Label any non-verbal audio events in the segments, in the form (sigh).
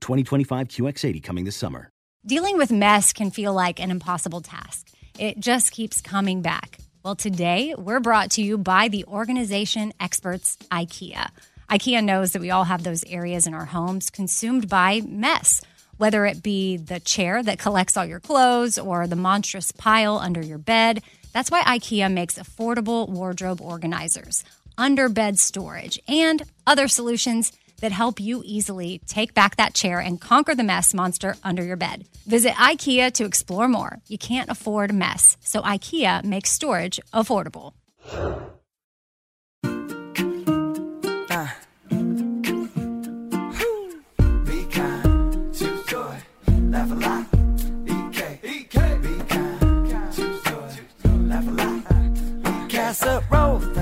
2025 QX80 coming this summer. Dealing with mess can feel like an impossible task. It just keeps coming back. Well, today we're brought to you by the organization experts IKEA. IKEA knows that we all have those areas in our homes consumed by mess, whether it be the chair that collects all your clothes or the monstrous pile under your bed. That's why IKEA makes affordable wardrobe organizers, under bed storage, and other solutions that help you easily take back that chair and conquer the mess monster under your bed. Visit IKEA to explore more. You can't afford mess, so IKEA makes storage affordable. Ah. Be kind, choose joy, laugh a lot. Be kind, choose joy, laugh a lot. Casserole things,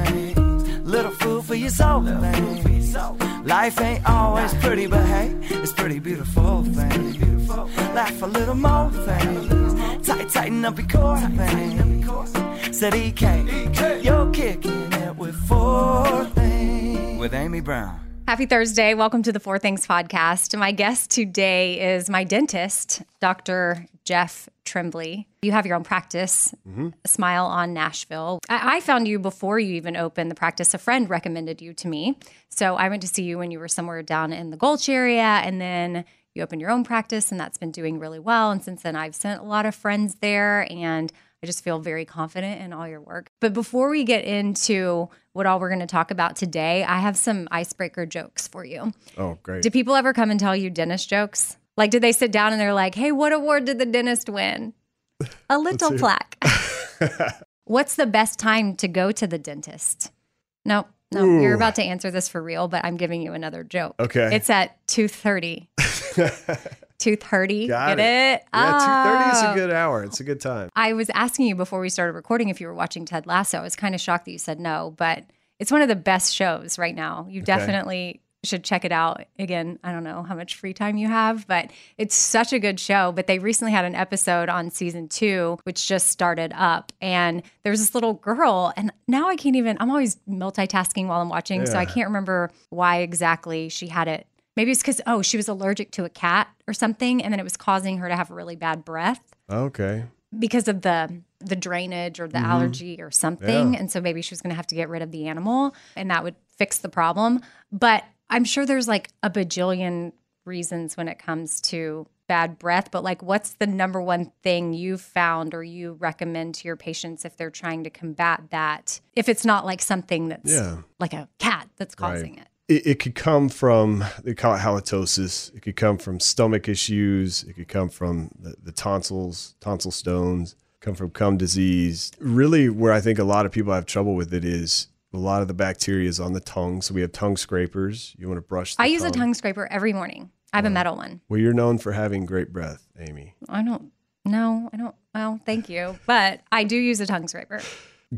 your soul things. Life ain't always pretty, but hey, it's pretty beautiful things. Laugh a little more things, tight, tighten up your core things. Said EK, you're kicking it with four things. With Amy Brown. Happy Thursday. Welcome to the Four Things podcast. My guest today is my dentist, Dr. Jeff Trembley. You have your own practice, mm-hmm. Smile on Nashville. I-, I found you before you even opened the practice. A friend recommended you to me. So I went to see you when you were somewhere down in the Gulch area, and then you opened your own practice, and that's been doing really well. And since then, I've sent a lot of friends there, and I just feel very confident in all your work. But before we get into what all we're going to talk about today, I have some icebreaker jokes for you. Oh, great. Do people ever come and tell you dentist jokes? Like, did they sit down and they're like, hey, what award did the dentist win? A little plaque. (laughs) What's the best time to go to the dentist? No, no, you're about to answer this for real, but I'm giving you another joke. Okay. It's at 2.30. (laughs) 2.30, Got get it. it? Yeah, two thirty is Oh. a good hour. It's a good time. I was asking you before we started recording if you were watching Ted Lasso. I was kind of shocked that you said no, but it's one of the best shows right now. You definitely should check it out. Again, I don't know how much free time you have, but it's such a good show. But they recently had an episode on season two, which just started up. And there's this little girl, and now I can't even, I'm always multitasking while I'm watching. So I can't remember why exactly she had it. Maybe it's because, oh, she was allergic to a cat or something. And then it was causing her to have really bad breath Okay. because of the the drainage or the mm-hmm. allergy or something Yeah. and so maybe she was going to have to get rid of the animal and that would fix the problem but i'm sure there's like a bajillion reasons when it comes to bad breath but like what's the number one thing you've found or you recommend to your patients if they're trying to combat that if it's not like something that's Yeah. like a cat that's Right. causing it It, it could come from they call it halitosis. It could come from stomach issues. It could come from the, the tonsils, tonsil stones. Come from gum disease. Really, where I think a lot of people have trouble with it is a lot of the bacteria is on the tongue. So we have tongue scrapers. You want to brush. The i use a tongue scraper every morning i have a metal one Well, you're known for having great breath, Amy. i don't no i don't well thank you but i do use a tongue scraper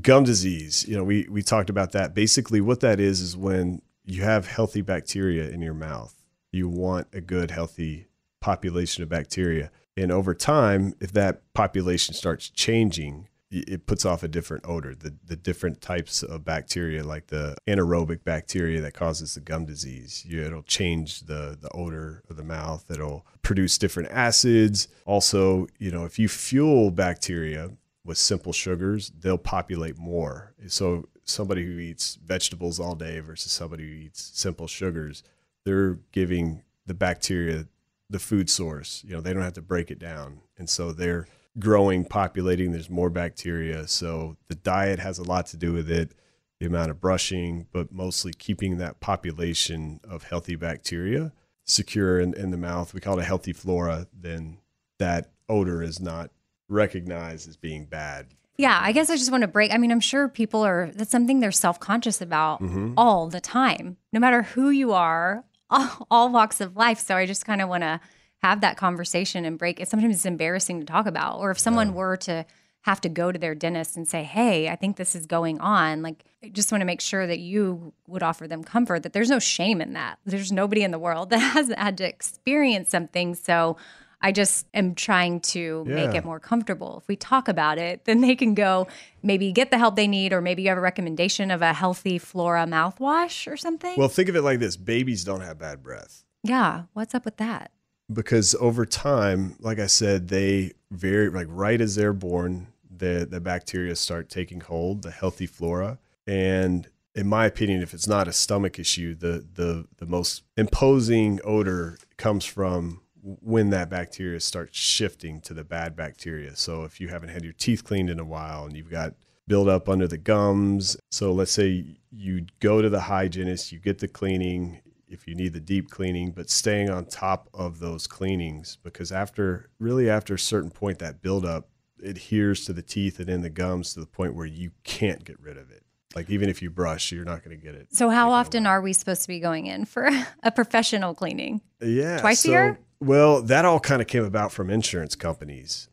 gum disease you know we we talked about that basically what that is is when you have healthy bacteria in your mouth you want a good healthy population of bacteria and over time if that population starts changing it puts off a different odor. The the different types of bacteria, like the anaerobic bacteria that causes the gum disease, it'll change the the odor of the mouth. It'll produce different acids. Also, you know, if you fuel bacteria with simple sugars, they'll populate more. So somebody who eats vegetables all day versus somebody who eats simple sugars, they're giving the bacteria the food source. You know, they don't have to break it down. And so they're growing, populating, there's more bacteria. So the diet has a lot to do with it, the amount of brushing, but mostly keeping that population of healthy bacteria secure in, in the mouth. We call it a healthy flora, then that odor is not recognized as being bad. Yeah, I guess I just want to break. I mean, I'm sure people are, that's something they're self conscious about Mm-hmm. all the time, no matter who you are, (laughs) all, all walks of life. So I just kind of want to have that conversation and break it. Sometimes it's embarrassing to talk about. Or if someone were to have to go to their dentist and say, Hey, I think this is going on, like, I just want to make sure that you would offer them comfort that there's no shame in that. There's nobody in the world (laughs) that hasn't had to experience something. So, I just am trying to make it more comfortable. If we talk about it, then they can go maybe get the help they need, or maybe you have a recommendation of a healthy Flora mouthwash or something. Well, think of it like this babies don't have bad breath. yeah, what's up with that? because over time, like I said, they very like right as they're born, the the bacteria start taking hold, the healthy flora, and in my opinion, if it's not a stomach issue, the the the most imposing odor comes from when that bacteria starts shifting to the bad bacteria. So if you haven't had your teeth cleaned in a while and you've got buildup under the gums, so let's say you go to the hygienist, you get the cleaning, if you need the deep cleaning, but staying on top of those cleanings because after really after a certain point that buildup adheres to the teeth and in the gums to the point where you can't get rid of it. Like even if you brush, you're not going to get it. So, how often are we supposed to be going in for (laughs) a professional cleaning? Yeah. Twice a year? Well, that all kind of came about from insurance companies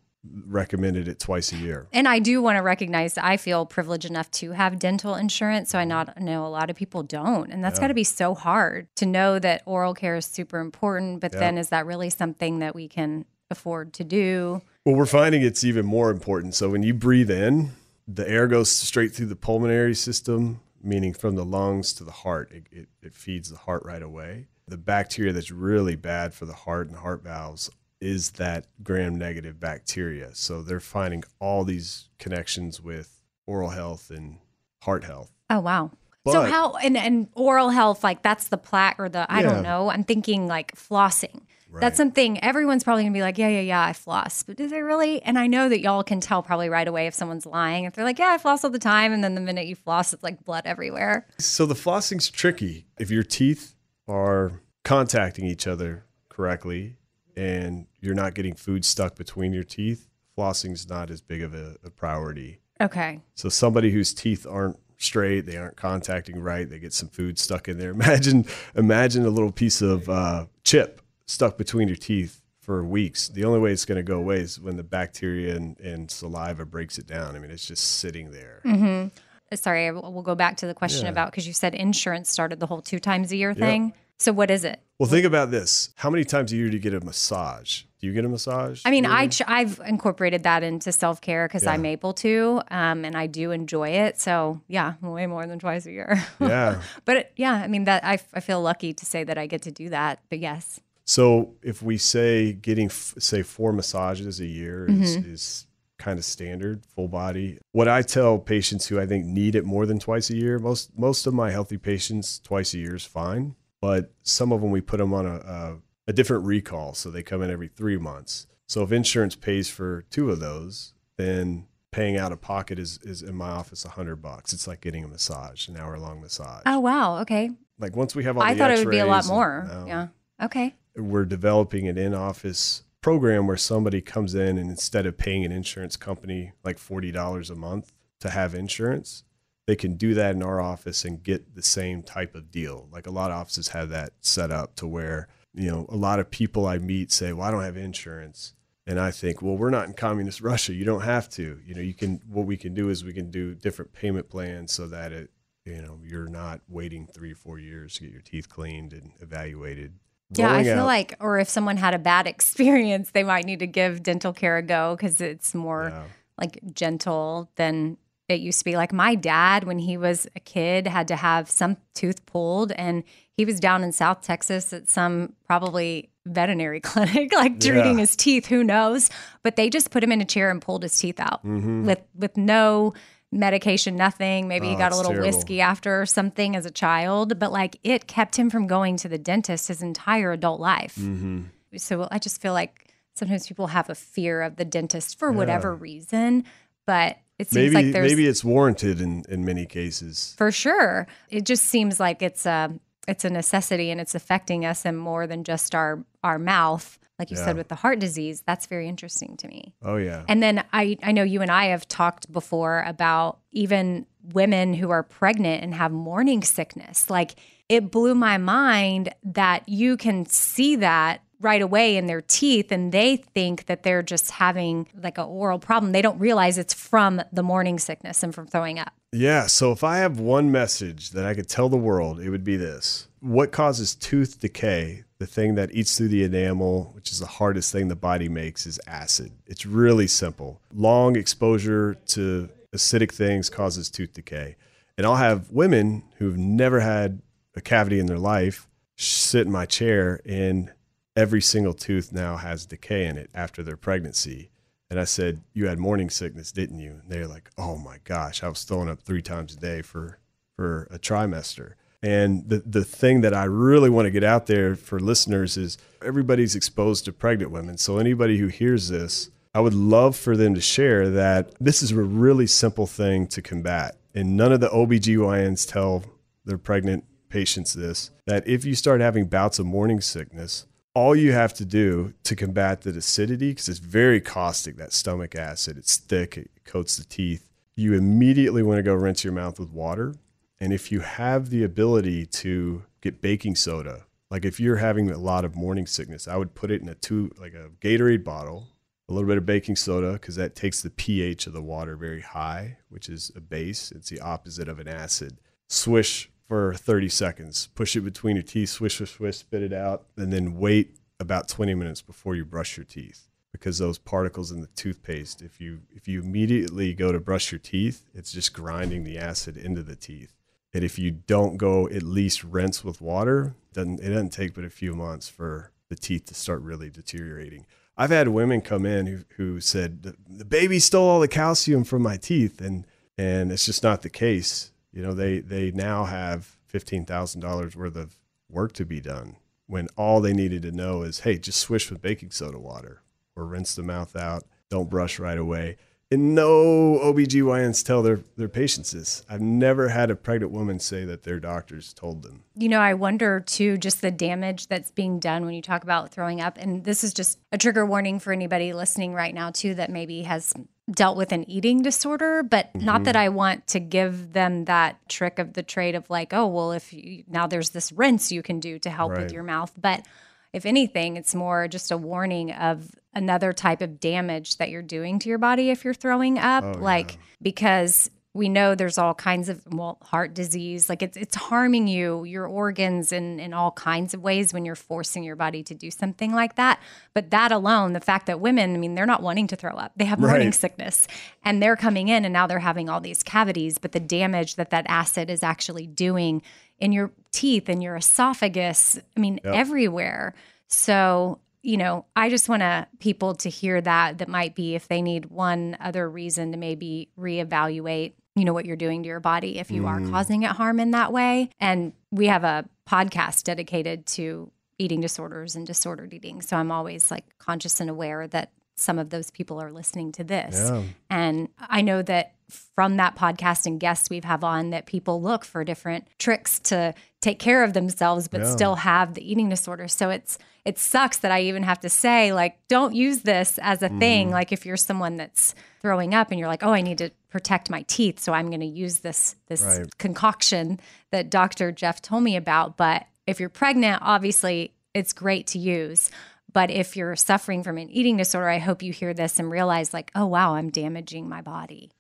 recommended it twice a year. And I do want to recognize that I feel privileged enough to have dental insurance. So I not know a lot of people don't. And that's got to be so hard to know that oral care is super important. But then is that really something that we can afford to do? Well, we're finding it's even more important. So when you breathe in, the air goes straight through the pulmonary system, meaning from the lungs to the heart. It, it, it feeds the heart right away. The bacteria that's really bad for the heart and heart valves is that gram negative bacteria. So they're finding all these connections with oral health and heart health. Oh wow. so how and, and oral health, like that's the plaque or the I Yeah. don't know. I'm thinking like flossing. Right. That's something everyone's probably gonna be like, yeah, yeah, yeah, I floss. But do they really? And I know that y'all can tell probably right away if someone's lying. If they're like, yeah, I floss all the time, and then the minute you floss, it's like blood everywhere. So the flossing's tricky. If your teeth are contacting each other correctly and you're not getting food stuck between your teeth, flossing's not as big of a, a priority. Okay. So somebody whose teeth aren't straight, they aren't contacting right, they get some food stuck in there. (laughs) Imagine imagine a little piece of uh, chip stuck between your teeth for weeks. The only way it's going to go away is when the bacteria and, and saliva breaks it down. I mean, it's just sitting there. Uh, Sorry, we'll go back to the question Yeah. about because you said insurance started the whole two times a year thing. So what is it? Well, think about this. How many times a year do you get a massage? Do you get a massage? I mean, I ch- I've incorporated that into self care because I'm able to, um, and I do enjoy it. So yeah, way more than twice a year. yeah. (laughs) but it- yeah, I mean that I, I feel lucky to say that I get to do that. But yes, So if we say getting f- say four massages a year is, Mm-hmm. is kind of standard, full body. What I tell patients who I think need it more than twice a year, most most of my healthy patients twice a year is fine, but some of them we put them on a, a a different recall, so they come in every three months. So if insurance pays for two of those, then paying out of pocket is is in my office a hundred bucks. It's like getting a massage, an hour long massage. oh wow, okay. Like once we have all the I thought it would be a lot x-rays and- more. Yeah. Okay. we're developing an in-office program where somebody comes in and instead of paying an insurance company like $40 a month to have insurance they can do that in our office and get the same type of deal. Like a lot of offices have that set up to where you know a lot of people i meet say well i don't have insurance. And i think well we're not in communist (laughs) russia. You don't have to. You know you can what we can do is we can do different payment plans so that it you know you're not waiting three or four years to get your teeth cleaned and evaluated. Yeah, I feel out- like, or if someone had a bad (laughs) experience, they might need to give dental care a go because it's more Yeah. like gentle than it used to be. Like my dad, when he was a kid, had to have some tooth pulled, and he was down in South Texas at some probably veterinary (laughs) clinic, like treating Yeah. his teeth. Who knows? But they just put him in a chair and pulled his teeth out with with no medication, nothing. Maybe he Oh, got a little terrible. whiskey after or something as a child, but like it kept him from going to the dentist his entire adult life. Mm-hmm. So I just feel like sometimes people have a fear of the dentist for whatever reason, but it seems Maybe like there's maybe it's warranted in in many cases. for sure. It just seems like it's a it's a necessity and it's affecting us in more than just our our mouth. Like you Yeah. said with the heart disease, that's very interesting to me. Oh yeah. And then I, I know you and I have talked before about even women who are pregnant and have morning sickness. Like it blew my mind that you can see that right away in their teeth and they think that they're just having like an oral problem. They don't realize it's from the morning sickness and from throwing up. Yeah. So if I have one message that I could tell the world, it would be this. What causes tooth decay, the thing that eats through the enamel, which is the hardest thing the body makes, is acid. It's really simple. Long exposure to acidic things causes tooth decay. And I'll have women who've never had a cavity in their life sit in my chair and every single tooth now has decay in it after their pregnancy. And I said, You had morning sickness, didn't you? And they're like, Oh my gosh, I was throwing up three times a day for for a trimester. And the the thing that I really want to get out there for listeners is everybody's exposed to pregnant women. So anybody who hears this, I would love for them to share that this is a really simple thing to combat. And none of the OBGYNs tell their pregnant patients this that if you start having bouts of morning sickness, all you have to do to combat the acidity, because it's very caustic, that stomach acid, it's thick, it coats the teeth, you immediately want to go rinse your mouth with water. And if you have the ability to get baking soda, like if you're having a lot of morning sickness, I would put it in a two, like a Gatorade bottle, a little bit of baking soda, because that takes the pH of the water very high, which is a base. It's the opposite of an acid. Swish for 30 seconds, push it between your teeth, swish, swish, swish, spit it out, and then wait about 20 minutes before you brush your teeth. Because those particles in the toothpaste, if you if you immediately go to brush your teeth, it's just grinding the acid into the teeth. And if you don't go at least rinse with water, doesn't it doesn't take but a few months for the teeth to start really deteriorating. I've had women come in who, who said the, the baby stole all the calcium from my teeth, and and it's just not the case. You know, they they now have fifteen thousand dollars worth of work to be done when all they needed to know is, hey, just swish with baking soda water or rinse the mouth out. Don't brush right away. And no OBGYNs tell their, their patients this. I've never had a pregnant woman say that their doctors told them. You know, I wonder too, just the damage that's being done when you talk about throwing up. And this is just a trigger warning for anybody listening right now, too, that maybe has dealt with an eating disorder. But not that mm-hmm. I want to give them that trick of the trade of like, oh, well, if you, now there's this rinse you can do to help Right. with your mouth. But if anything, it's more just a warning of another type of damage that you're doing to your body if you're throwing up. Oh, like, because we know there's all kinds of well heart disease like it's it's harming you your organs in in all kinds of ways when you're forcing your body to do something like that. But that alone the fact that women i mean they're not wanting to throw up. They have morning Right. sickness and they're coming in and now they're having all these cavities but the damage that that acid is actually doing in your teeth and your esophagus i mean everywhere. So you know, I just want to people to hear that that might be if they need one other reason to maybe reevaluate, you know, what you're doing to your body if you are causing it harm in that way. And we have a podcast dedicated to eating disorders and disordered eating. So I'm always like conscious and aware that some of those people are listening to this. Yeah. And I know that from that podcast and guests we've have on that people look for different tricks to take care of themselves but Yeah. still have the eating disorder. So it's it sucks that I even have to say like don't use this as a Mm-hmm. thing like if you're someone that's throwing up and you're like, "Oh, I need to protect my teeth, so I'm going to use this this Right. concoction that Dr. Jeff told me about." But if you're pregnant, obviously it's great to use. But if you're suffering from an eating disorder, I hope you hear this and realize, like, oh, wow, I'm damaging my body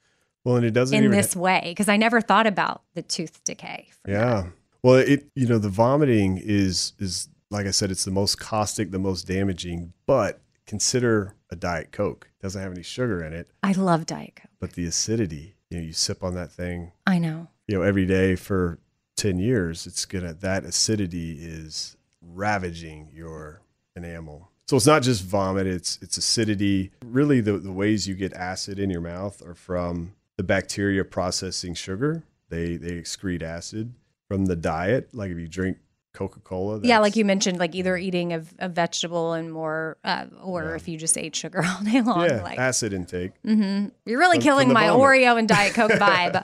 Well, and it doesn't in this way because I never thought about the tooth decay. from that. Yeah. Well, it you know the vomiting is is like I said, it's the most caustic, the most damaging. But consider a Diet Coke. It doesn't have any sugar in it, I love Diet Coke. but the acidity, you know, you sip on that thing, I know. you know, every day for 10 years, it's gonna, that acidity is ravaging your enamel. So it's not just vomit, it's it's acidity. Really the, the ways you get acid in your mouth are from the bacteria processing sugar. They they excrete acid from the diet. Like if you drink Coca-Cola. Yeah, like you mentioned, like either eating a, a vegetable and more, uh, or Yeah. if you just ate sugar (laughs) all day long. Yeah, like, acid intake. Mm-hmm. you're really from- killing from my vomit. Oreo and Diet Coke (laughs) vibe.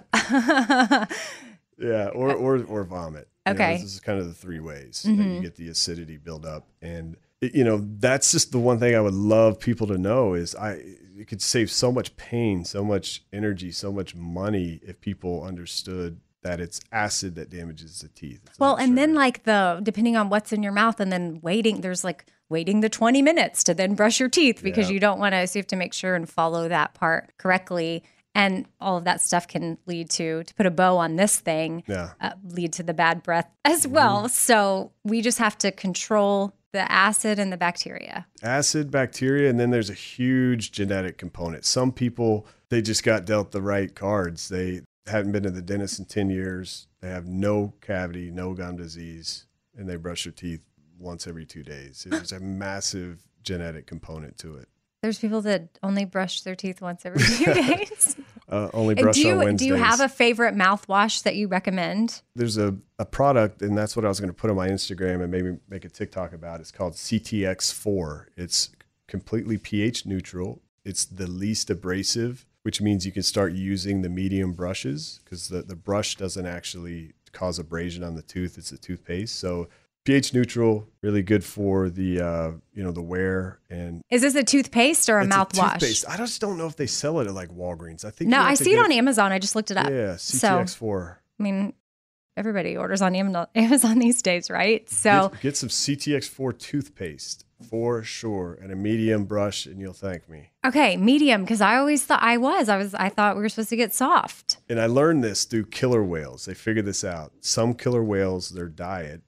Yeah, or (laughs) or or vomit. You know, Okay. this is kind of the three ways that you get the acidity build up, and it- you know that's just the one thing I would love people to know is I it could save so much pain, so much energy, so much money if people understood that it's acid that damages the teeth. It's well, and then like the depending on what's in your mouth, and then waiting. There's like waiting the 20 minutes to then brush your teeth because Yeah. you don't want to. So you have to make sure and follow that part correctly. And all of that stuff can lead to to put a bow on this thing. yeah, uh, lead to the bad breath Mm-hmm. as well. So we just have to control the acid and the bacteria. acid, bacteria, and then there's a huge genetic component. Some people they just got dealt the right cards. They hadn't been to the dentist in 10 years. They have no cavity, no gum disease, and they brush their teeth once every two days. There's a (laughs) massive genetic component to it. There's people that only brush their teeth once every few (laughs) days. Uh, only brush do on you Wednesdays. do you have a favorite mouthwash that you recommend? There's a, a product, and that's what I was going to put on my Instagram and maybe make a TikTok about. It's called CTX4. It's completely pH neutral. It's the least abrasive, which means you can start using the medium brushes because the, the brush doesn't actually cause abrasion on the tooth. It's a toothpaste. So pH neutral, really good for the uh, you know the wear and Is this a toothpaste or a it's mouthwash? toothpaste. I just don't know if they sell it at like Walgreens. I think No, I see it on Amazon. I just looked it up. Yeah, So, CTX4. I mean, everybody orders on (laughs) Amazon these days, right? So get, get some CTX4 toothpaste for sure and a medium brush, and you'll thank me. okay, medium because I always thought I was. I was. I thought we were supposed to get soft. And I learned this through killer whales. They figured this out. Some killer whales, their diet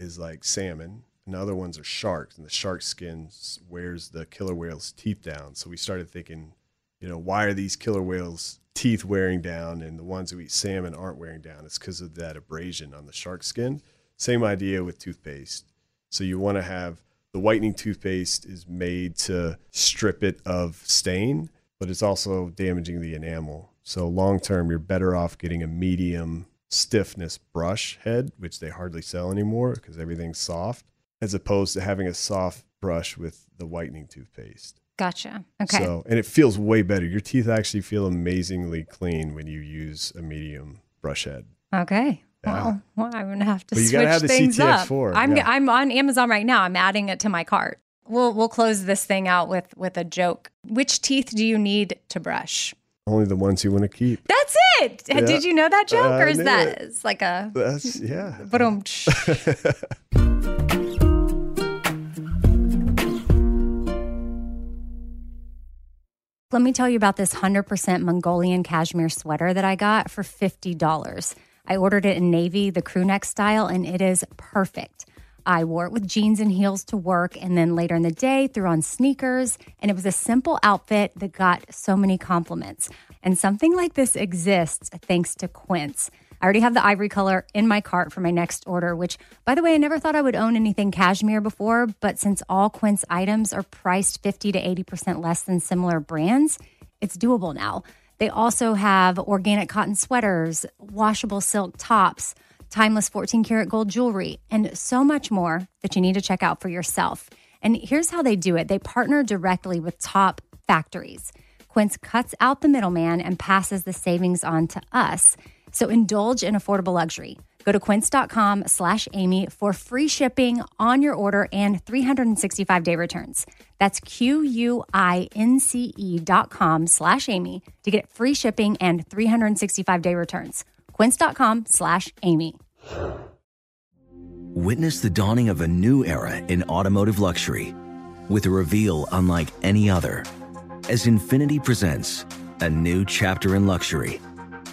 is like salmon, and other ones are sharks, and the shark skin wears the killer whale's teeth down. So we started thinking, you know, why are these killer whales' teeth wearing down, and the ones who eat salmon aren't wearing down? It's because of that abrasion on the shark skin. Same idea with toothpaste. So you want to have the whitening toothpaste is made to strip it of stain, but it's also damaging the enamel. So long term, you're better off getting a medium stiffness brush head, which they hardly sell anymore because everything's soft, as opposed to having a soft brush with the whitening toothpaste. Gotcha. Okay. So, and it feels way better. Your teeth actually feel amazingly clean when you use a medium brush head. Okay. Yeah. Well, well, I'm gonna have to But you switch have the things up. CTX4, I'm yeah. I'm on Amazon right now. I'm adding it to my cart. We'll we'll close this thing out with with a joke. Which teeth do you need to brush? Only the ones you want to keep. That's it. Yeah. Did you know that joke, I or is that it. it's like a That's, yeah. (laughs) Let me tell you about this 100% Mongolian cashmere sweater that I got for $50. I ordered it in navy, the crew neck style, and it is perfect. I wore it with jeans and heels to work, and then later in the day, threw on sneakers. And it was a simple outfit that got so many compliments. And something like this exists thanks to Quince. I already have the ivory color in my cart for my next order, which, by the way, I never thought I would own anything cashmere before. But since all Quince items are priced 50 to 80% less than similar brands, it's doable now. They also have organic cotton sweaters, washable silk tops, timeless 14 karat gold jewelry, and so much more that you need to check out for yourself. And here's how they do it they partner directly with top factories. Quince cuts out the middleman and passes the savings on to us. So indulge in affordable luxury. Go to quince.com slash Amy for free shipping on your order and 365 day returns. That's Q-U-I-N-C-E dot com slash Amy to get free shipping and 365 day returns. Quince.com slash Amy. Witness the dawning of a new era in automotive luxury with a reveal unlike any other as Infiniti presents a new chapter in luxury,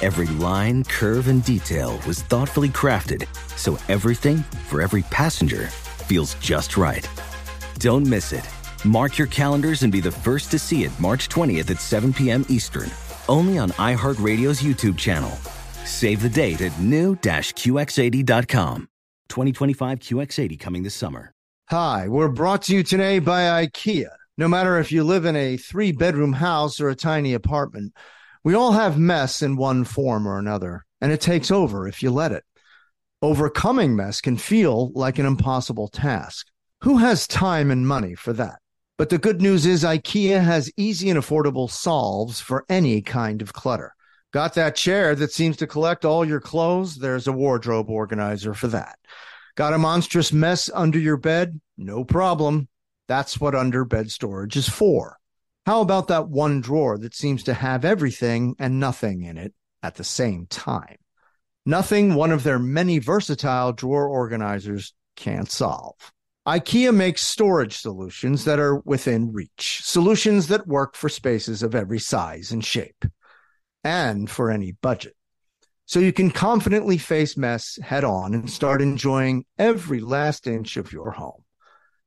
Every line, curve, and detail was thoughtfully crafted so everything for every passenger feels just right. Don't miss it. Mark your calendars and be the first to see it March 20th at 7 p.m. Eastern, only on iHeartRadio's YouTube channel. Save the date at new-QX80.com. 2025 QX80 coming this summer. Hi, we're brought to you today by IKEA. No matter if you live in a three bedroom house or a tiny apartment, we all have mess in one form or another, and it takes over if you let it. Overcoming mess can feel like an impossible task. Who has time and money for that? But the good news is IKEA has easy and affordable solves for any kind of clutter. Got that chair that seems to collect all your clothes? There's a wardrobe organizer for that. Got a monstrous mess under your bed? No problem. That's what under bed storage is for. How about that one drawer that seems to have everything and nothing in it at the same time? Nothing one of their many versatile drawer organizers can't solve. IKEA makes storage solutions that are within reach, solutions that work for spaces of every size and shape, and for any budget. So you can confidently face mess head on and start enjoying every last inch of your home.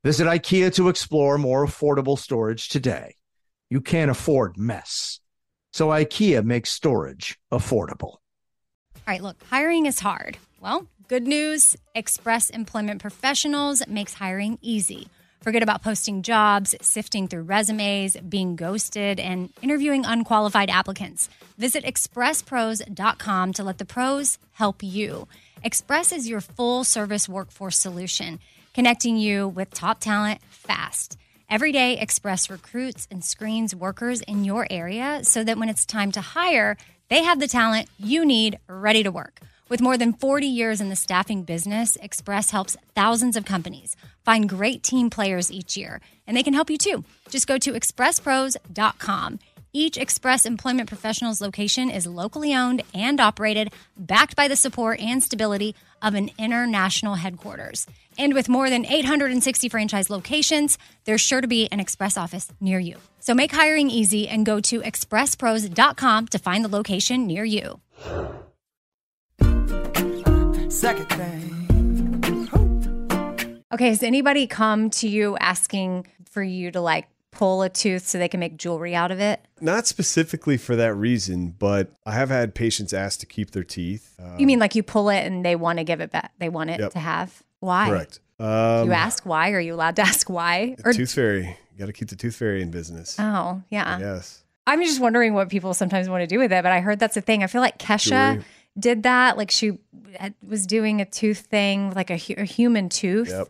Visit IKEA to explore more affordable storage today. You can't afford mess. So IKEA makes storage affordable. All right, look, hiring is hard. Well, good news Express Employment Professionals makes hiring easy. Forget about posting jobs, sifting through resumes, being ghosted, and interviewing unqualified applicants. Visit expresspros.com to let the pros help you. Express is your full service workforce solution, connecting you with top talent fast. Every day, Express recruits and screens workers in your area so that when it's time to hire, they have the talent you need ready to work. With more than 40 years in the staffing business, Express helps thousands of companies find great team players each year, and they can help you too. Just go to expresspros.com. Each Express Employment Professionals location is locally owned and operated, backed by the support and stability of an international headquarters. And with more than 860 franchise locations, there's sure to be an Express office near you. So make hiring easy and go to expresspros.com to find the location near you. Second thing. Okay, has anybody come to you asking for you to like pull a tooth so they can make jewelry out of it? Not specifically for that reason, but I have had patients ask to keep their teeth. Uh, You mean like you pull it and they want to give it back? They want it Yep. to have? Why? correct. Um, you ask why? Are you allowed to (laughs) ask why? the tooth fairy. You got to keep the tooth fairy in business. oh, yeah. yes. I'm just wondering what people sometimes want to do with it, but I heard that's a thing. I feel like Kesha Jewelry. did that. Like she was doing a tooth thing, like a, a human tooth. Yep.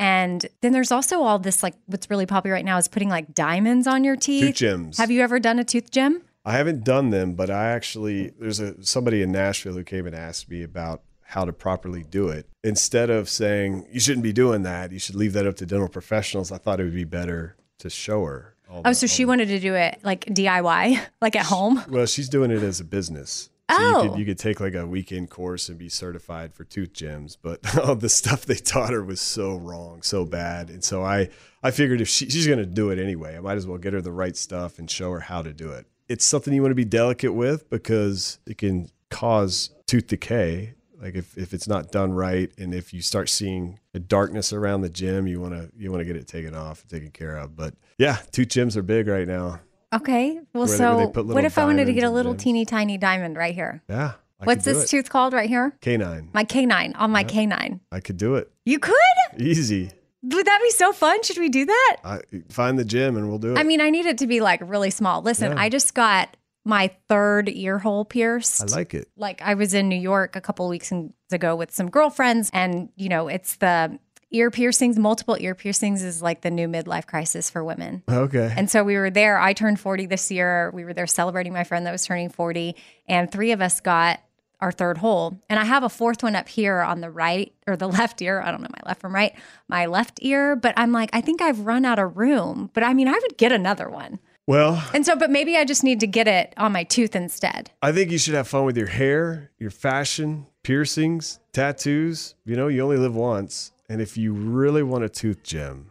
And then there's also all this, like what's really popular right now is putting like diamonds on your teeth. Tooth gems. Have you ever done a tooth gem? I haven't done them, but I actually there's a somebody in Nashville who came and asked me about how to properly do it. Instead of saying you shouldn't be doing that, you should leave that up to dental professionals. I thought it would be better to show her. all Oh, the- so she all wanted to do it like DIY, (laughs) like at home. well, she's doing it as a business. So Oh. you could oh. you could take like a weekend course and be certified for tooth gems, but (laughs) all the stuff they taught her was so wrong, so bad. And so I I figured if she, she's going to do it anyway, I might as well get her the right stuff and show her how to do it. It's something you want to be delicate with because it can cause tooth decay. Like if, if it's not done right, and if you start seeing a darkness around the gem, you want to you want to get it taken off, and taken care of. But yeah, tooth gems are big right now. Okay. Well, they- so what if I wanted to get a little teeny tiny diamond right here? Yeah, I What's this it. tooth called right here? Canine. My canine on my canine. I could do it You could? easy. Would that be so fun? Should we do that? I, find the gym and we'll do it. I mean, I need it to be like really small. Listen, Yeah. I just got my third ear hole pierced. I like it. like I was in New York a couple weeks ago with some girlfriends, and you know, it's the ear piercings, multiple ear piercings is like the new midlife crisis for women. Okay. And so we were there. I turned 40 this year. We were there celebrating my friend that was turning 40, and three of us got our third hole. And I have a fourth one up here on the right or the (laughs) left ear. I don't know my left from right, my left ear. But I'm like, I think I've run out of room. But I mean, I would get another one. Well, And so, but maybe I just need to get it on my tooth instead. I think you should have fun with your hair, your fashion, piercings, tattoos. You know, you only live once. And if you really want a tooth gem,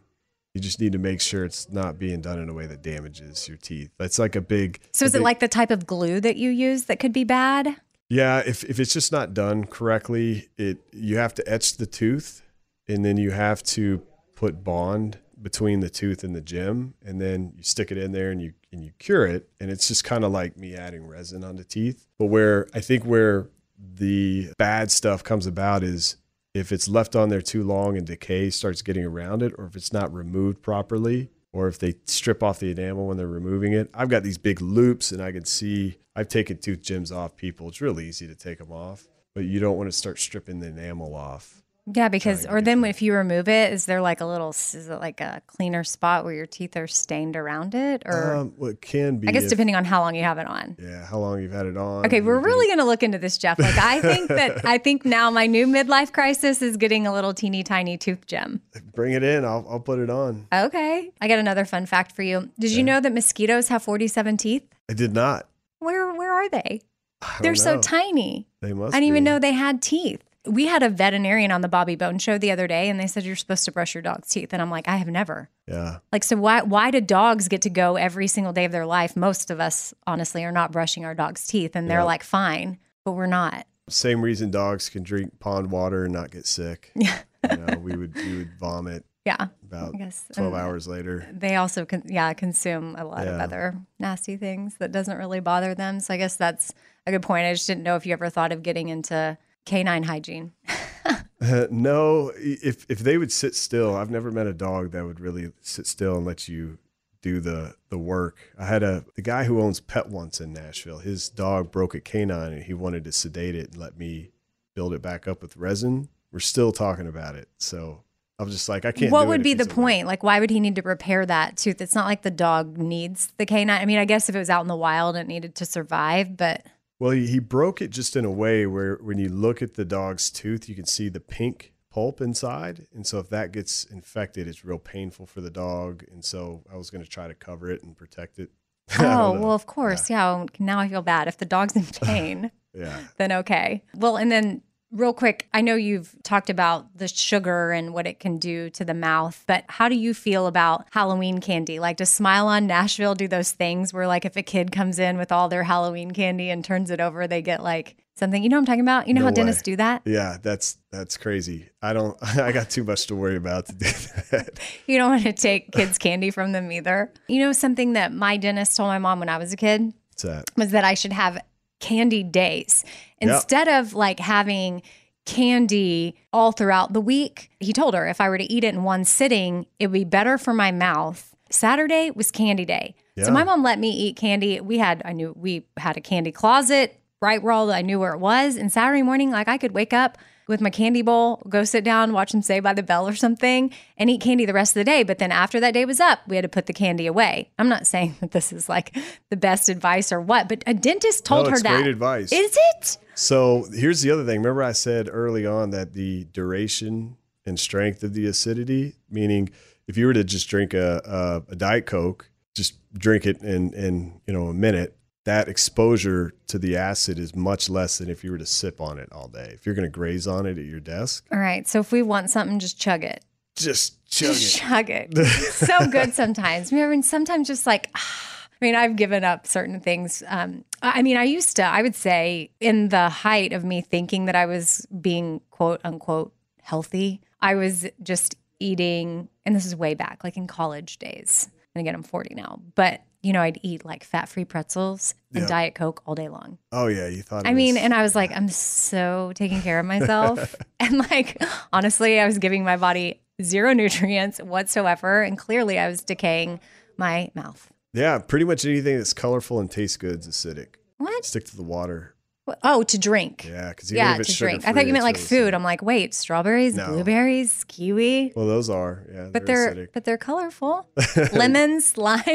you just need to make sure it's not being done in a way that damages your teeth. That's like a big. So, a is it like the type of glue that you use that could be bad? Yeah, if if it's just not done correctly, it you have to etch the tooth, and then you have to put bond between the tooth and the gem, and then you stick it in there and you and you cure it, and it's just kind of like me adding resin on the teeth. But where I think where the bad stuff comes about is if it's left on there too long and decay starts getting around it, or if it's not removed properly, or if they strip off the enamel when they're removing it. I've got these big loops and I can see I've taken tooth gems off people. It's really easy to take them off, but you don't want to start stripping the enamel off. Yeah, because or then if you remove it, is there like a little is it like a cleaner spot where your teeth are stained around it, or Um, well, it can be. I guess if- depending on how long you have it on. Yeah, how long you've had it on. Okay, we're really going to look into this, Jeff. Like, I think that (laughs) I think now my new midlife crisis is getting a little teeny tiny tooth gem. bring it in. I'll I'll put it on. Okay, I got another fun fact for you. Did you know that mosquitoes have forty-seven teeth? I did not. Where where are they? They're so tiny. They must. I didn't even know they had teeth. We had a veterinarian on the Bobby Bones show the other day, and they said you're supposed to brush your dog's teeth, and I'm like, I have never. Yeah. Like, so why why do dogs get to go every single day of their life? Most of us, honestly, are not brushing our dog's teeth, and they're Yeah. like fine, but we're not. Same reason dogs can drink pond water and not get sick. (laughs) Yeah. You know, we would we would vomit Yeah, about I guess. Uh, twelve and hours later. They also, con- yeah, consume a lot of other nasty things that doesn't really bother them. So I guess that's a good point. I just didn't know if you ever thought of getting into canine hygiene. (laughs) Uh, no, if if they would sit still, I've never met a dog that would really sit still and let you do the the work. I had a the guy who owns Pet Once in Nashville. His dog broke a canine and he wanted to sedate it and let me build it back up with resin. We're still talking about it, so I was just like, I can't. what would be the point? Like, why would he need to repair that tooth? It's not like the dog needs the canine. I mean, I guess if it was out in the wild, it needed to survive, but Well, he, he broke it just in a way where when you look at the dog's tooth, you can see the pink pulp inside. And so if that gets infected, it's real painful for the dog. And so I was going to try to cover it and protect it. (laughs) Oh, well, of course. Yeah. Now I feel bad. If the dog's in (laughs) pain, Yeah. then okay. Well, and then real quick, I know you've talked about the sugar and what it can do to the mouth, but how do you feel about Halloween candy? Like, does Smile on Nashville do those things where, like, if a kid comes in with all their Halloween candy and turns it over, they get like something? You know what I'm talking about? You know No how way. dentists do that? Yeah. That's, that's crazy. I don't, (laughs) I got too much to worry about to do that. (laughs) You don't want to take kids' candy from them either. You know, something that my dentist told my mom when I was a kid? What's that? was that I should have candy days instead of like having candy all throughout the week. He told her if I were to eat it in one sitting, it would be better for my mouth. Saturday was candy day. So my mom let me eat candy. We had I knew we had a candy closet right where all I knew where it was. And Saturday morning, like I could wake up with my candy bowl, go sit down, watch them Saved by the Bell or something, and eat candy the rest of the day. But then after that day was up, we had to put the candy away. I'm not saying that this is like the best advice or what, but a dentist told No, her that. great advice. Is it? So here's the other thing. Remember, I said early on that the duration and strength of the acidity, meaning if you were to just drink a, a, a Diet Coke, just drink it in, in you know a minute, that exposure to the acid is much less than if you were to sip on it all day. If you're going to graze on it at your desk, All right. So if we want something, just chug it. just chug Just it. chug it. (laughs) So good sometimes. I mean, sometimes just like, I mean, I've given up certain things. Um, I I mean, I used to, I would say, in the height of me thinking that I was being quote unquote healthy, I was just eating, and this is way back, like in college days. And again, I'm 40 now, but you know, I'd eat like fat free pretzels and Yeah. Diet Coke all day long. Oh yeah, you thought. It I mean, and I was like, (laughs) I'm so taking care of myself. (laughs) and like, honestly, I was giving my body zero nutrients whatsoever. And clearly, I was decaying my mouth. yeah, pretty much anything that's colorful and tastes good is acidic. What? Stick to the water. Oh, to drink. Yeah, because Yeah, to drink. I thought you meant like really food. acidic. I'm like, wait, strawberries, No. blueberries, kiwi. Well, those are yeah, But they're acidic. but they're colorful. (laughs) Lemons, limes, (laughs)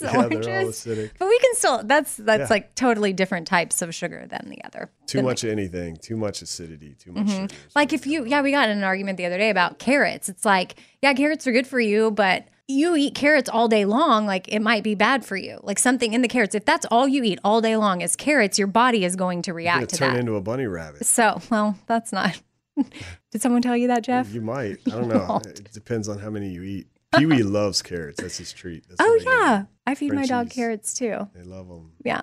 Yeah, they're all oranges. acidic. But we can still that's that's Yeah. like totally different types of sugar than the other. Too much of anything, too much acidity, too much Mm-hmm. Like if you, yeah, we got in an argument the other day about carrots. It's like, yeah, carrots are good for you, but you eat carrots all day long, like it might be bad for you. Like something in the carrots, if that's all you eat all day long is carrots, your body is going to react to turn that. into a bunny rabbit. so, well, that's not. (laughs) Did someone tell you that, Jeff? You might. I don't (laughs) know. won't. It depends on how many you eat. Pee Wee (laughs) loves carrots. That's his treat. That's Oh what I give him. yeah, I feed my dog Frenchies. carrots too. They love them. Yeah.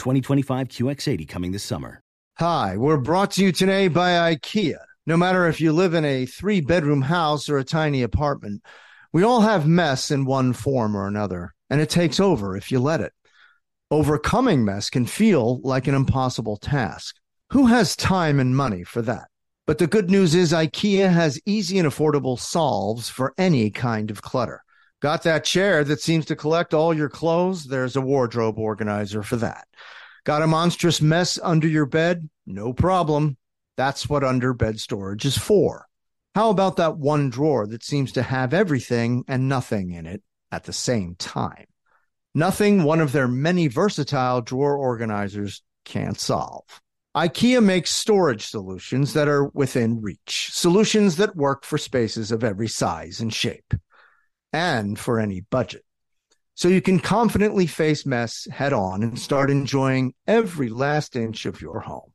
2025 QX80 coming this summer. Hi, we're brought to you today by IKEA. No matter if you live in a three bedroom house or a tiny apartment, we all have mess in one form or another, and it takes over if you let it. Overcoming mess can feel like an impossible task. Who has time and money for that? But the good news is IKEA has easy and affordable solves for any kind of clutter. Got that chair that seems to collect all your clothes? There's a wardrobe organizer for that. Got a monstrous mess under your bed? No problem. That's what under bed storage is for. How about that one drawer that seems to have everything and nothing in it at the same time? Nothing one of their many versatile drawer organizers can't solve. IKEA makes storage solutions that are within reach, solutions that work for spaces of every size and shape, and for any budget. So you can confidently face mess head on and start enjoying every last inch of your home.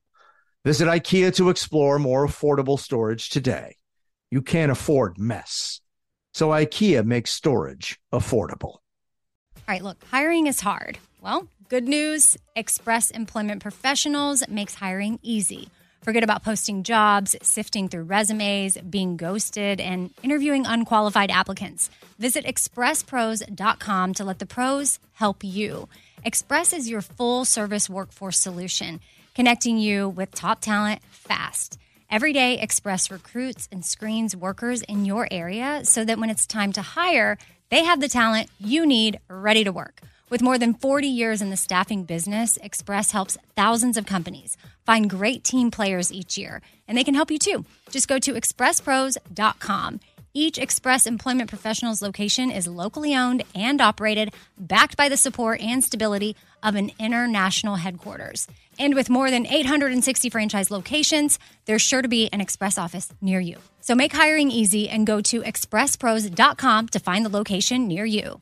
Visit IKEA to explore more affordable storage today. You can't afford mess. So IKEA makes storage affordable. All right, look, hiring is hard. Well, good news Express Employment Professionals makes hiring easy. Forget about posting jobs, sifting through resumes, being ghosted, and interviewing unqualified applicants. Visit expresspros.com to let the pros help you. Express is your full service workforce solution, connecting you with top talent fast. Every day, Express recruits and screens workers in your area so that when it's time to hire, they have the talent you need ready to work. With more than 40 years in the staffing business, Express helps thousands of companies find great team players each year, and they can help you too. Just go to expresspros.com. Each Express Employment Professionals location is locally owned and operated, backed by the support and stability of an international headquarters. And with more than 860 franchise locations, there's sure to be an Express office near you. So make hiring easy and go to expresspros.com to find the location near you.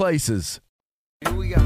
places. Here we go.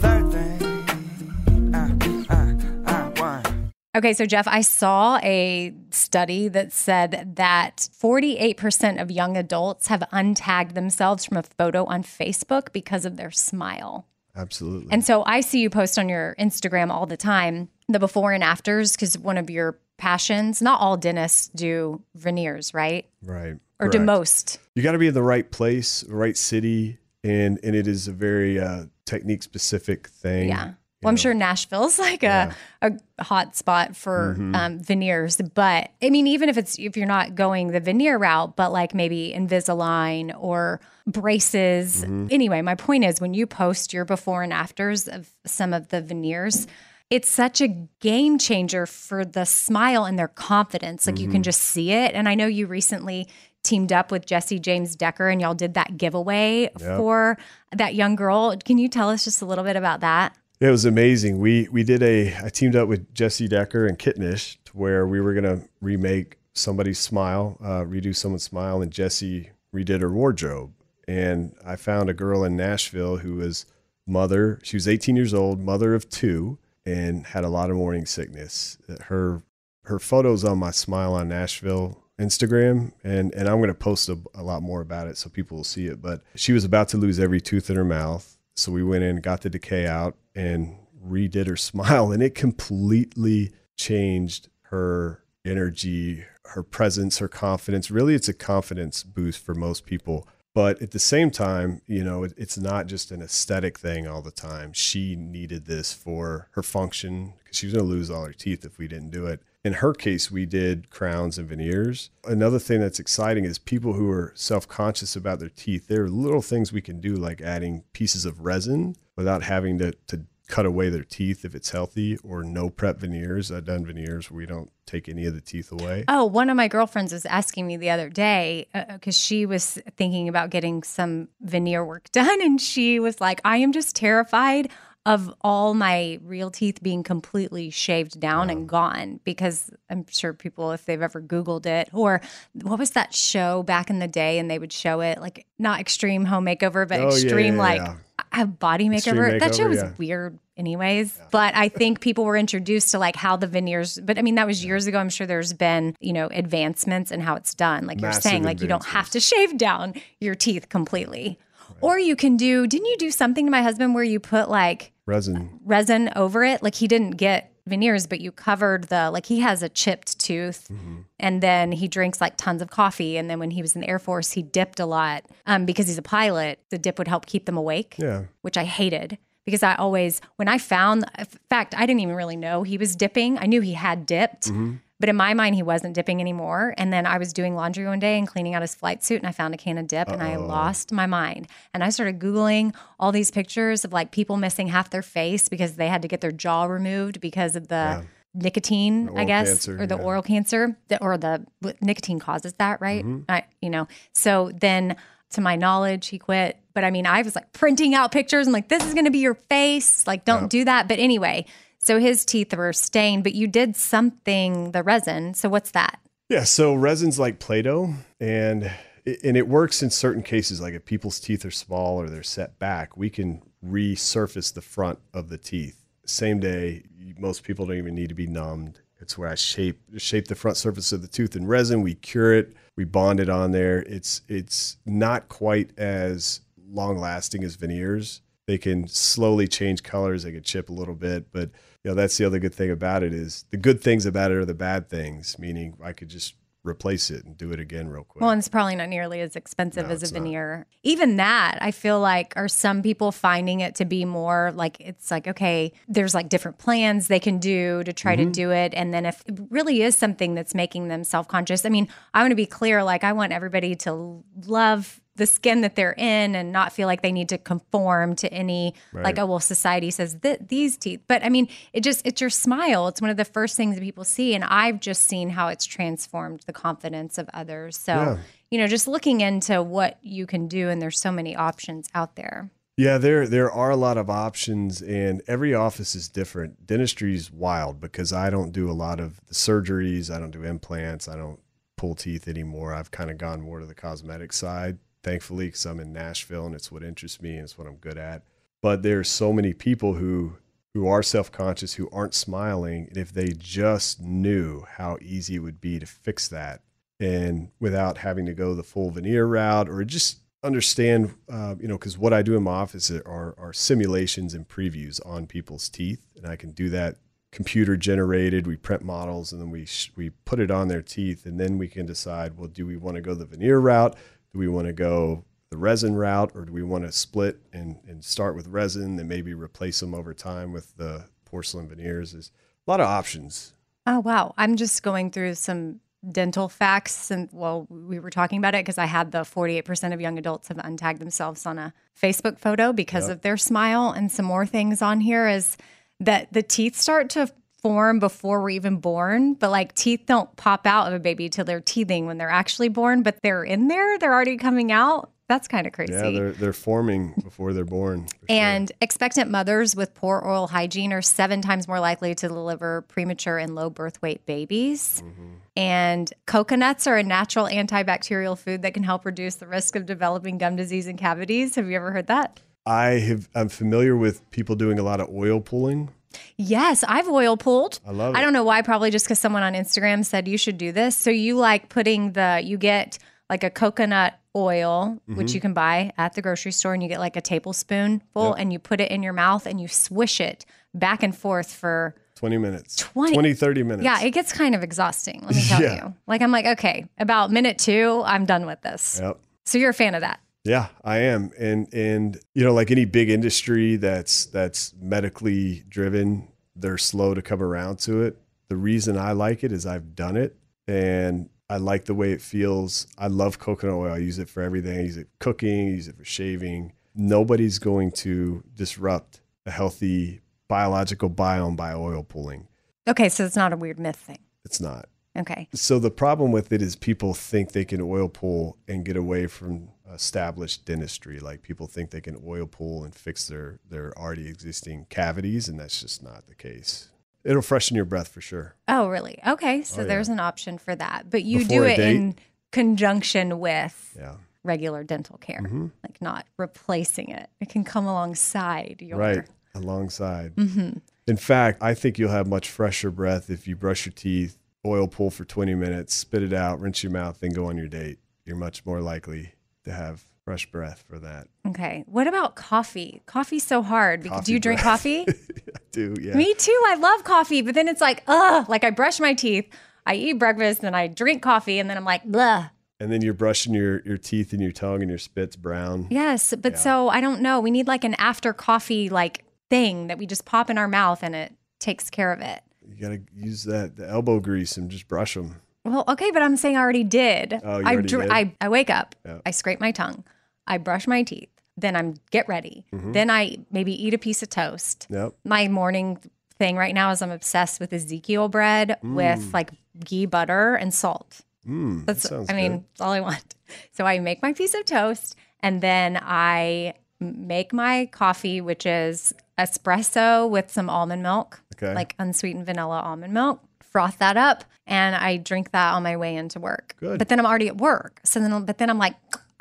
Third thing. Uh, uh, uh, one. Okay, so Jeff, I saw a study that said that 48% of young adults have untagged themselves from a photo on Facebook because of their smile. Absolutely. And so I see you post on your Instagram all the time the before and afters because one of your passions, not all dentists do veneers, right? right. Or do most. You got to be in the right place, right city, and and it is a very uh, technique specific thing. Yeah. Well, I'm sure Nashville's (laughs) like Yeah. a, a hot spot for Mhm. um, veneers. But I mean, even if it's if you're not going the veneer route, but like maybe Invisalign or braces. Mm-hmm. Anyway, my point is when you post your before and afters of some of the veneers, it's such a game changer for the smile and their confidence. Like you Mm-hmm. can just see it. And I know you recently teamed up with Jessie James Decker and y'all did that giveaway Yep. for that young girl. Can you tell us just a little bit about that? It was amazing. We we did a I teamed up with Jessie Decker and Kittenish to where we were gonna remake somebody's smile, uh, redo someone's smile, and Jessie redid her wardrobe. And I found a girl in Nashville who was mother. She was 18 years old, mother of two, and had a lot of morning sickness. Her her photos on my Smile on Nashville Instagram, and and I'm going to post a, a lot more about it so people will see it. But she was about to lose every tooth in her mouth, so we went in, got the decay out, and redid her (laughs) smile, and it completely changed her energy, her presence, her confidence. Really, it's a confidence boost for most people. But at the same time, you know, it, it's not just an aesthetic thing all the time. She needed this for her function because she was going to lose all her teeth if we didn't do it. In her case, we did crowns and veneers. Another thing that's exciting is people who are self conscious about their teeth. There are little things we can do, like adding pieces of resin without having to, to cut away their teeth if it's healthy, or no prep veneers. I've done veneers where we don't take any of the teeth away. Oh, one of my girlfriends was asking me the other day uh, uh, because she was thinking about getting some veneer work (laughs) done. And she was like, I am just terrified of all my real teeth being completely shaved down and gone because I'm sure people, if they've ever Googled it, or what was that show back in the day and they would show it like not extreme home makeover, but Oh, extreme yeah, like yeah. a body Extreme makeover. That show was yeah. weird anyways but i think people were introduced to like how the veneers but i mean that was years ago. I'm sure there's been you know advancements in how it's done. Like Massive you're saying like you don't have to shave down your teeth completely. Or you can do didn't you do something to my husband where you put like Resin. resin over it like he didn't get veneers but you covered the like he has a chipped tooth Mm-hmm. and then he drinks like tons of coffee and then when he was in the air force he dipped a lot um, because he's a pilot the dip would help keep them awake Yeah. which I hated because I always, when I found, in fact, I didn't even really know he was dipping. I knew he had dipped, Mm-hmm. But in my mind, he wasn't dipping anymore. And then I was doing laundry one day and cleaning out his flight suit, and I found a can of dip, and I lost my mind. And I started Googling all these pictures of like people missing half their face because they had to get their jaw removed because of the. Nicotine, The I guess, cancer, or the yeah. Mm-hmm. oral cancer, or the nicotine causes that, right? I, you know, so then to my knowledge, he quit. But I mean, I was like printing out pictures and like, this is going to be your face. Like, don't do that. But anyway, so his teeth were stained, but you did something, the resin. So what's that? Yeah, so resin's like Play-Doh, and and it works in certain cases. Like if people's teeth are small or they're set back, we can resurface the front of the teeth. Same day, most people don't even need to be numbed. It's where I shape shape the front surface of the tooth in resin. We cure it, we bond it on there. It's it's not quite as long lasting as veneers. They can slowly change colors. They can chip a little bit, but you know that's the other good thing about it is the good things about it are the bad things. Meaning I could just replace it and do it again real quick. Well, and it's probably not nearly as expensive No, as a it's not. veneer. Even that, I feel like, are some people finding it to be more like it's like, okay, there's like different plans they can do to try Mm-hmm. to do it. And then if it really is something that's making them self conscious, I mean, I want to be clear like, I want everybody to love the skin that they're in and not feel like they need to conform to any like oh well society says th- these teeth but i mean it just it's your smile it's one of the first things that people see and i've just seen how it's transformed the confidence of others so Yeah. you know just looking into what you can do and there's so many options out there Yeah, there there are a lot of options, and every office is different. Dentistry is wild because I don't do a lot of the surgeries. I don't do implants. I don't pull teeth anymore. I've kind of gone more to the cosmetic side, thankfully, because I'm in Nashville and it's what interests me and it's what I'm good at. But there's so many people who who are self conscious who aren't smiling, and if they just knew how easy it would be to fix that, and without having to go the full veneer route or just understand, uh, you know, because what I do in my office are, are simulations and previews on people's teeth, and I can do that computer generated. We print models and then we sh- we put it on their teeth, and then we can decide, well, do we want to go the veneer route? Do we want to go the resin route, or do we want to split and and start with resin and maybe replace them over time with the porcelain veneers? There's a lot of options. Oh, wow. I'm just going through some dental facts. And well, we were talking about it because I had the 48% of young adults have untagged themselves on a Facebook photo because Yep. of their smile. And some more things on here is that the teeth start to form before we're even born, but like teeth don't pop out of a baby till they're teething when they're actually born, but they're in there, they're already coming out. That's kind of crazy. Yeah, they're they're forming before they're born. for sure. And expectant mothers with poor oral hygiene are seven times more likely to deliver premature and low birth weight babies. Mm-hmm. And coconuts are a natural antibacterial food that can help reduce the risk of developing gum disease and cavities. Have you ever heard that? I have I'm familiar with people doing a lot of oil pulling. Yes, I've oil pulled. I love it. I don't know why, probably just because someone on Instagram said you should do this. So you like putting the, you get like a coconut oil, Mm-hmm. which you can buy at the grocery store, and you get like a tablespoonful Yep. and you put it in your mouth and you swish it back and forth for 20 minutes. 20 20 30 minutes. Yeah, it gets kind of exhausting, let me tell (laughs) Yeah. you. Like, I'm like, okay, about minute two, I'm done with this. Yep. So you're a fan of that. Yeah, I am. And and you know, like any big industry that's that's medically driven, they're slow to come around to it. The reason I like it is I've done it and I like the way it feels. I love coconut oil. I use it for everything. I use it for cooking, I use it for shaving. Nobody's going to disrupt a healthy biological biome by oil pulling. Okay, so it's not a weird myth thing. It's not. Okay. So the problem with it is people think they can oil pull and get away from established dentistry. Like people think they can oil pull and fix their their already existing cavities, and that's just not the case. It'll freshen your breath for sure. Oh, really? Okay, so Oh, yeah. there's an option for that. But you Before do it date? in conjunction with Yeah. regular dental care, Mm-hmm. like not replacing it. It can come alongside your. Right. Alongside. Mm-hmm. In fact, I think you'll have much fresher breath if you brush your teeth, oil pull for 20 minutes, spit it out, rinse your mouth, then go on your date. You're much more likely to have fresh breath for that. Okay. What about coffee? Coffee's so hard. Because, do Coffee you drink breath. coffee? (laughs) I do, yeah. Me too. I love coffee, but then it's like, ugh, like I brush my teeth, I eat breakfast, then I drink coffee, and then I'm like, blah. And then you're brushing your, your teeth and your tongue and your spit's brown. Yes, but so I don't know. We need like an after coffee like thing that we just pop in our mouth and it takes care of it. You got to use that the elbow grease and just brush them. Well, okay, but I'm saying I already did. Oh, you I, already did? I I wake up, Yeah. I scrape my tongue, I brush my teeth, then I'm get ready. Mm-hmm. Then I maybe eat a piece of toast. Yep. My morning thing right now is I'm obsessed with Ezekiel bread with like ghee butter and salt. Mm, That's sounds I mean, good. that's all I want. (laughs) So I make my piece of toast and then I m- make my coffee, which is espresso with some almond milk, Okay. like unsweetened vanilla almond milk. Froth that up, and I drink that on my way into work. Good. But then I'm already at work, so then but then I'm like,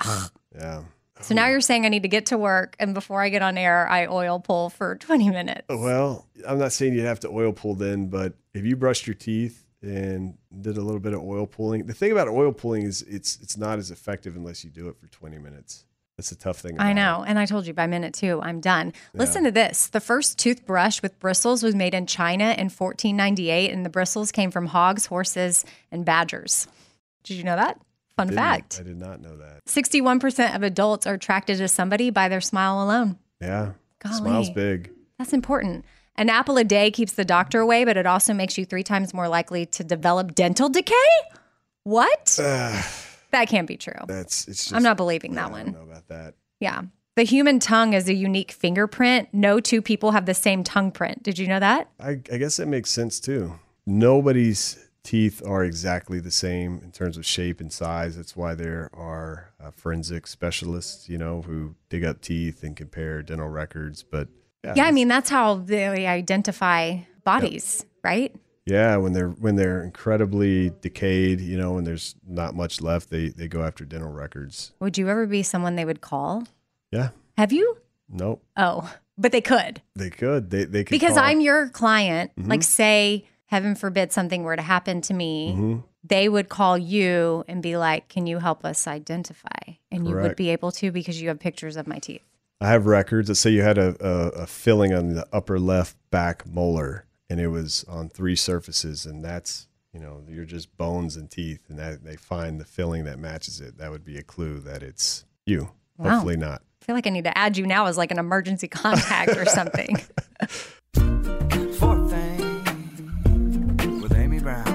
(sighs) yeah. so now you're saying I need to get to work, and before I get on air, I oil pull for (laughs) 20 minutes. Oh, well, I'm not saying you'd have to oil pull then, but if you brushed your teeth and did a little bit of oil pulling, the thing about oil pulling is it's it's not as effective unless you do it for 20 minutes. That's a tough thing. I know. And I told you by minute two, I'm done. Listen to this. The first toothbrush with bristles was made in China in 1498, and the bristles came from hogs, horses, and badgers. Did you know that? Fun Didn't- fact I did not know that. 61% of adults are attracted to somebody by their smile alone. Yeah. Golly. Smile's big. That's important. An apple a day keeps the doctor away, but it also makes you three times more likely to develop dental decay. What? (sighs) (sighs) that can't be true. That's it's just I'm not believing yeah, that I one. don't know about that. Yeah. The human tongue is a unique fingerprint. No two people have the same tongue print. Did you know that? I, I guess that makes sense too. Nobody's teeth are exactly the same in terms of shape and size. That's why there are uh, forensic specialists, you know, who dig up teeth and compare dental records. But yeah, Yeah, I mean, that's how they identify bodies, right? Yeah, when they're when they're incredibly decayed, you know, when there's not much left, they they go after dental records. Would you ever be someone they would call? Yeah, Have you? nope, Oh, but they could. they could. They they could Because call- I'm your client. Mm-hmm. Like, say, heaven forbid something were to happen to me, hmm they would call you and be like, Can you help us identify? And you would be able to because you have pictures of my teeth. I have records. Let's say you had a, a, a filling on the upper left back molar, and it was on three surfaces, and that's you know you're just bones and teeth, and that they find the filling that matches it. That would be a clue that it's you. Wow. Hopefully not. I feel like I need to add you now as like an emergency contact or something. (laughs) Fourth thing with Amy Brown.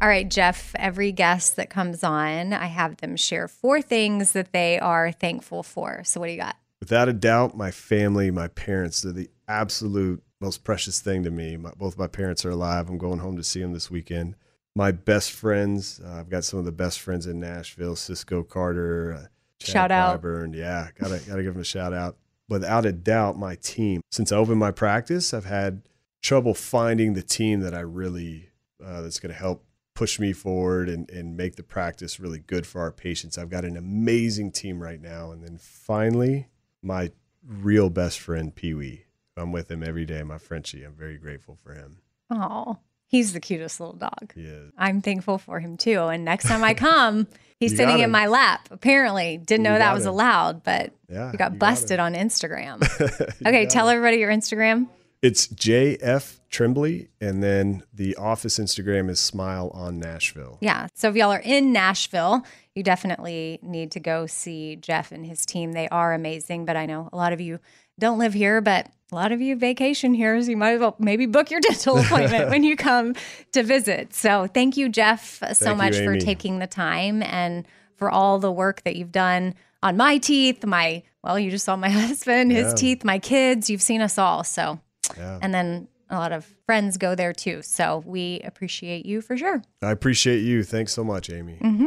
All right, Jeff, every guest that comes on, I have them share four things that they are thankful for. So, what do you got? Without a doubt, my family, my parents, they're the absolute most precious thing to me. My, both my parents are alive. I'm going home to see them this weekend. My best friends, uh, I've got some of the best friends in Nashville, Cisco Carter, uh, Chad Shout out. Clyburn. Yeah, gotta gotta give them a shout out. Without a doubt, my team. Since I opened my practice, I've had trouble finding the team that I really uh, that's going to help push me forward and, and make the practice really good for our patients. I've got an amazing team right now. And then finally, my real best friend, Pee Wee. I'm with him every day, my Frenchie. I'm very grateful for him. Oh, he's the cutest little dog. He is. I'm thankful for him too. And next time I (laughs) come, he's sitting got in my lap. Apparently, didn't You know that was him. allowed, but Yeah. got busted him. on Instagram. (laughs) Okay, tell him. everybody your Instagram. It's JF Trembley. And then the office Instagram is Smile on Nashville. Yeah. So if y'all are in Nashville, you definitely need to go see Jeff and his team. They are amazing, but I know a lot of you don't live here, but a lot of you vacation here, so you might as well maybe book your (laughs) dental appointment when you come to visit. So thank you, Jeff, so Thank you, much for taking the time and for all the work that you've done on my teeth, my well, you just saw my (laughs) husband, his Yeah. teeth, my kids. You've seen us all. So Yeah. and then a lot of friends go there too. So we appreciate you for sure. I appreciate you. Thanks so much, Amy. Mm-hmm.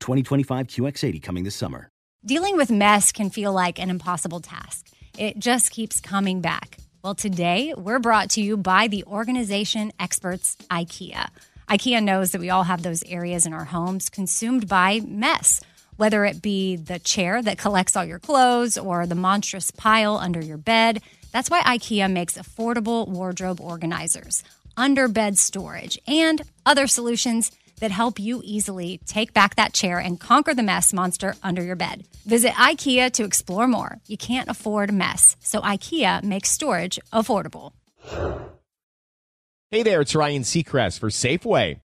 2025 QX80 coming this summer. Dealing with mess can feel like an impossible task. It just keeps coming back. Well, today we're brought to you by the organization experts IKEA. IKEA knows that we all have those areas in our homes consumed by mess, whether it be the chair that collects all your clothes or the monstrous pile under your bed. That's why IKEA makes affordable wardrobe organizers, under bed storage, and other solutions that help you easily take back that chair and conquer the mess monster under your bed. Visit IKEA to explore more. You can't afford mess, so IKEA makes storage affordable. Hey there, it's Ryan Seacrest for Safeway.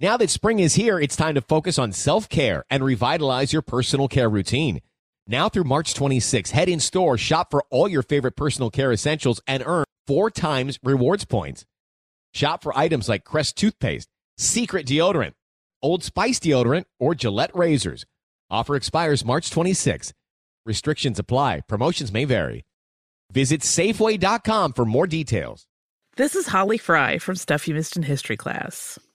Now that spring is here, it's time to focus on self care and revitalize your personal care routine. Now through March 26, head in store, shop for all your favorite personal care essentials, and earn four times rewards points. Shop for items like Crest toothpaste, Secret deodorant, Old Spice deodorant, or Gillette razors. Offer expires March 26. Restrictions apply. Promotions may vary. Visit Safeway.com for more details. This is Holly Fry from Stuff You Missed in History class.